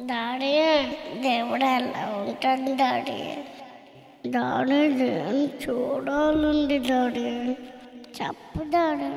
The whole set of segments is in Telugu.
డాడీ దేవుడు ఎలా ఉంటాడు డాడీ? డాడీ చూడాలండి డాడీ. చెప్పు డాడీ.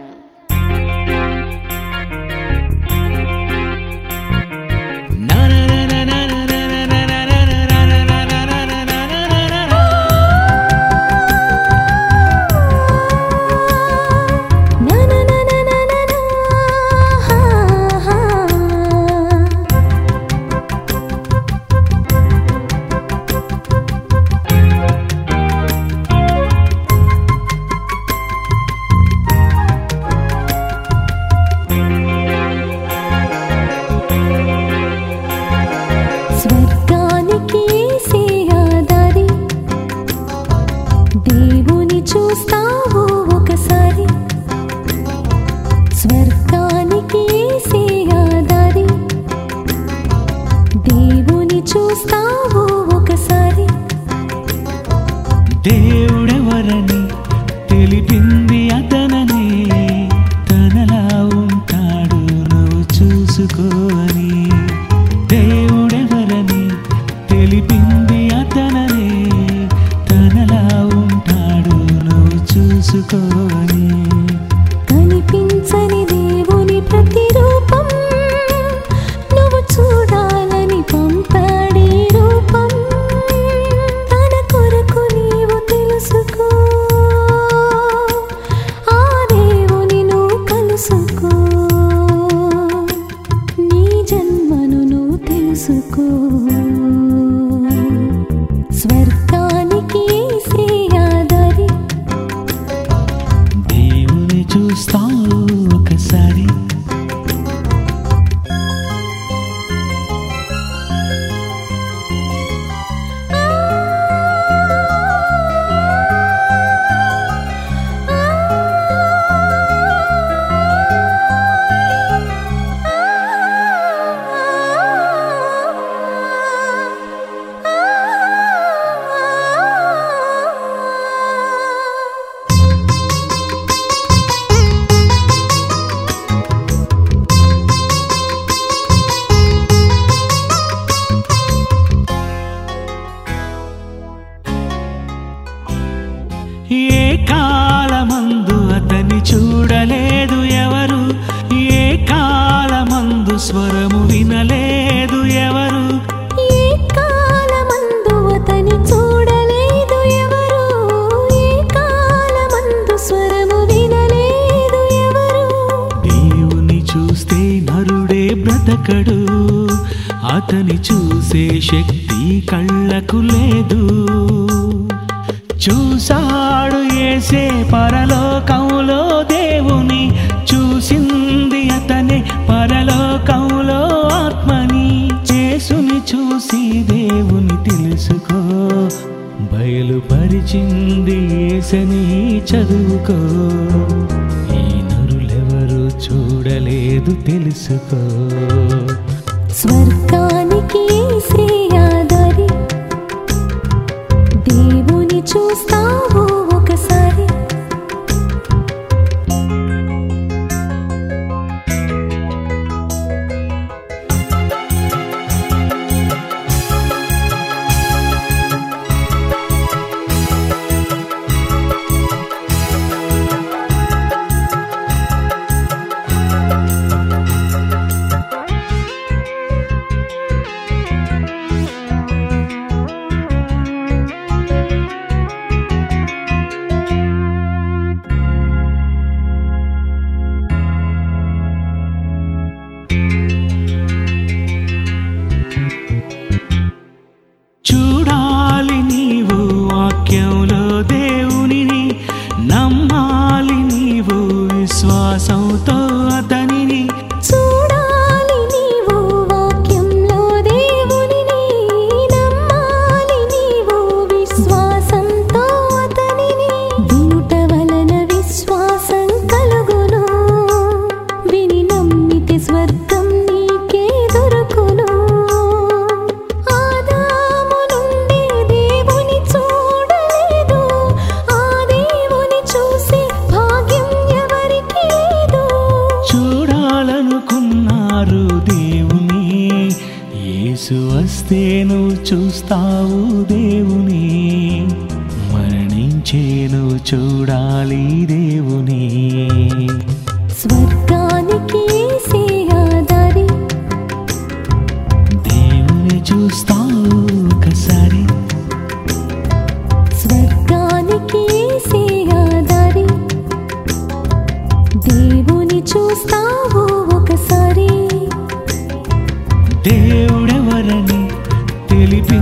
చూస్తావు ఒకసారి. దేవుడెవరని తెలుసుకో స్వర్గానికి దేవుని చూస్తా స్వరము వినలేదు ఎవరు? చూస్తే నరుడే బ్రతకడు. అతని చూసే శక్తి కళ్ళకు లేదు. చూసాడు ఏసే పరలోకంలో చూసి దేవుని తెలుసుకో బయలుపరిచింది ఏసని చదువుకో. ఈ నరులెవరు చూడలేదు తెలుసుకో. స్వర్గానికి శ్రేయాదారి нам యేసు వస్తే నువ్వు చూస్తావు దేవుని. మరణించే నువ్వు చూడాలి దేవుని. స్వర్గానికి ఏసే ఆదారి దేవుని చూస్తావు ఒకసారి. స్వర్గానికి ఏసే ఆదారి దేవుని చూస్తావు ఒకసారి. దేవుడెవరని తెలిపి